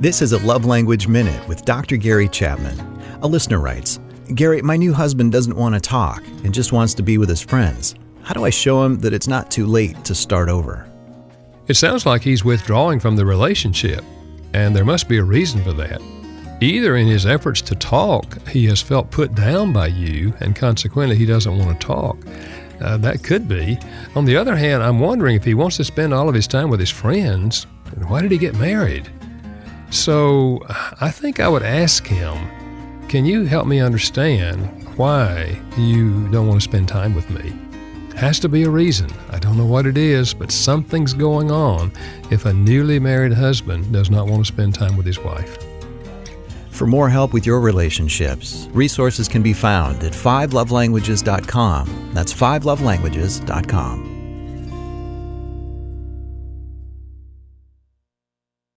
This is a Love Language Minute with Dr. Gary Chapman. A listener writes Gary, my new husband doesn't want to talk and just wants to be with his friends. How do I show him that it's not too late to start over? It sounds like he's withdrawing from the relationship, and there must be a reason for that. Either in his efforts to talk, he has felt put down by you, and consequently, he doesn't want to talk. Uh, that could be. On the other hand, I'm wondering if he wants to spend all of his time with his friends, why did he get married? So I think I would ask him, Can you help me understand why you don't want to spend time with me? Has to be a reason. I don't know what it is, but something's going on if a newly married husband does not want to spend time with his wife. For more help with your relationships, resources can be found at 5lovelanguages.com. That's 5lovelanguages.com.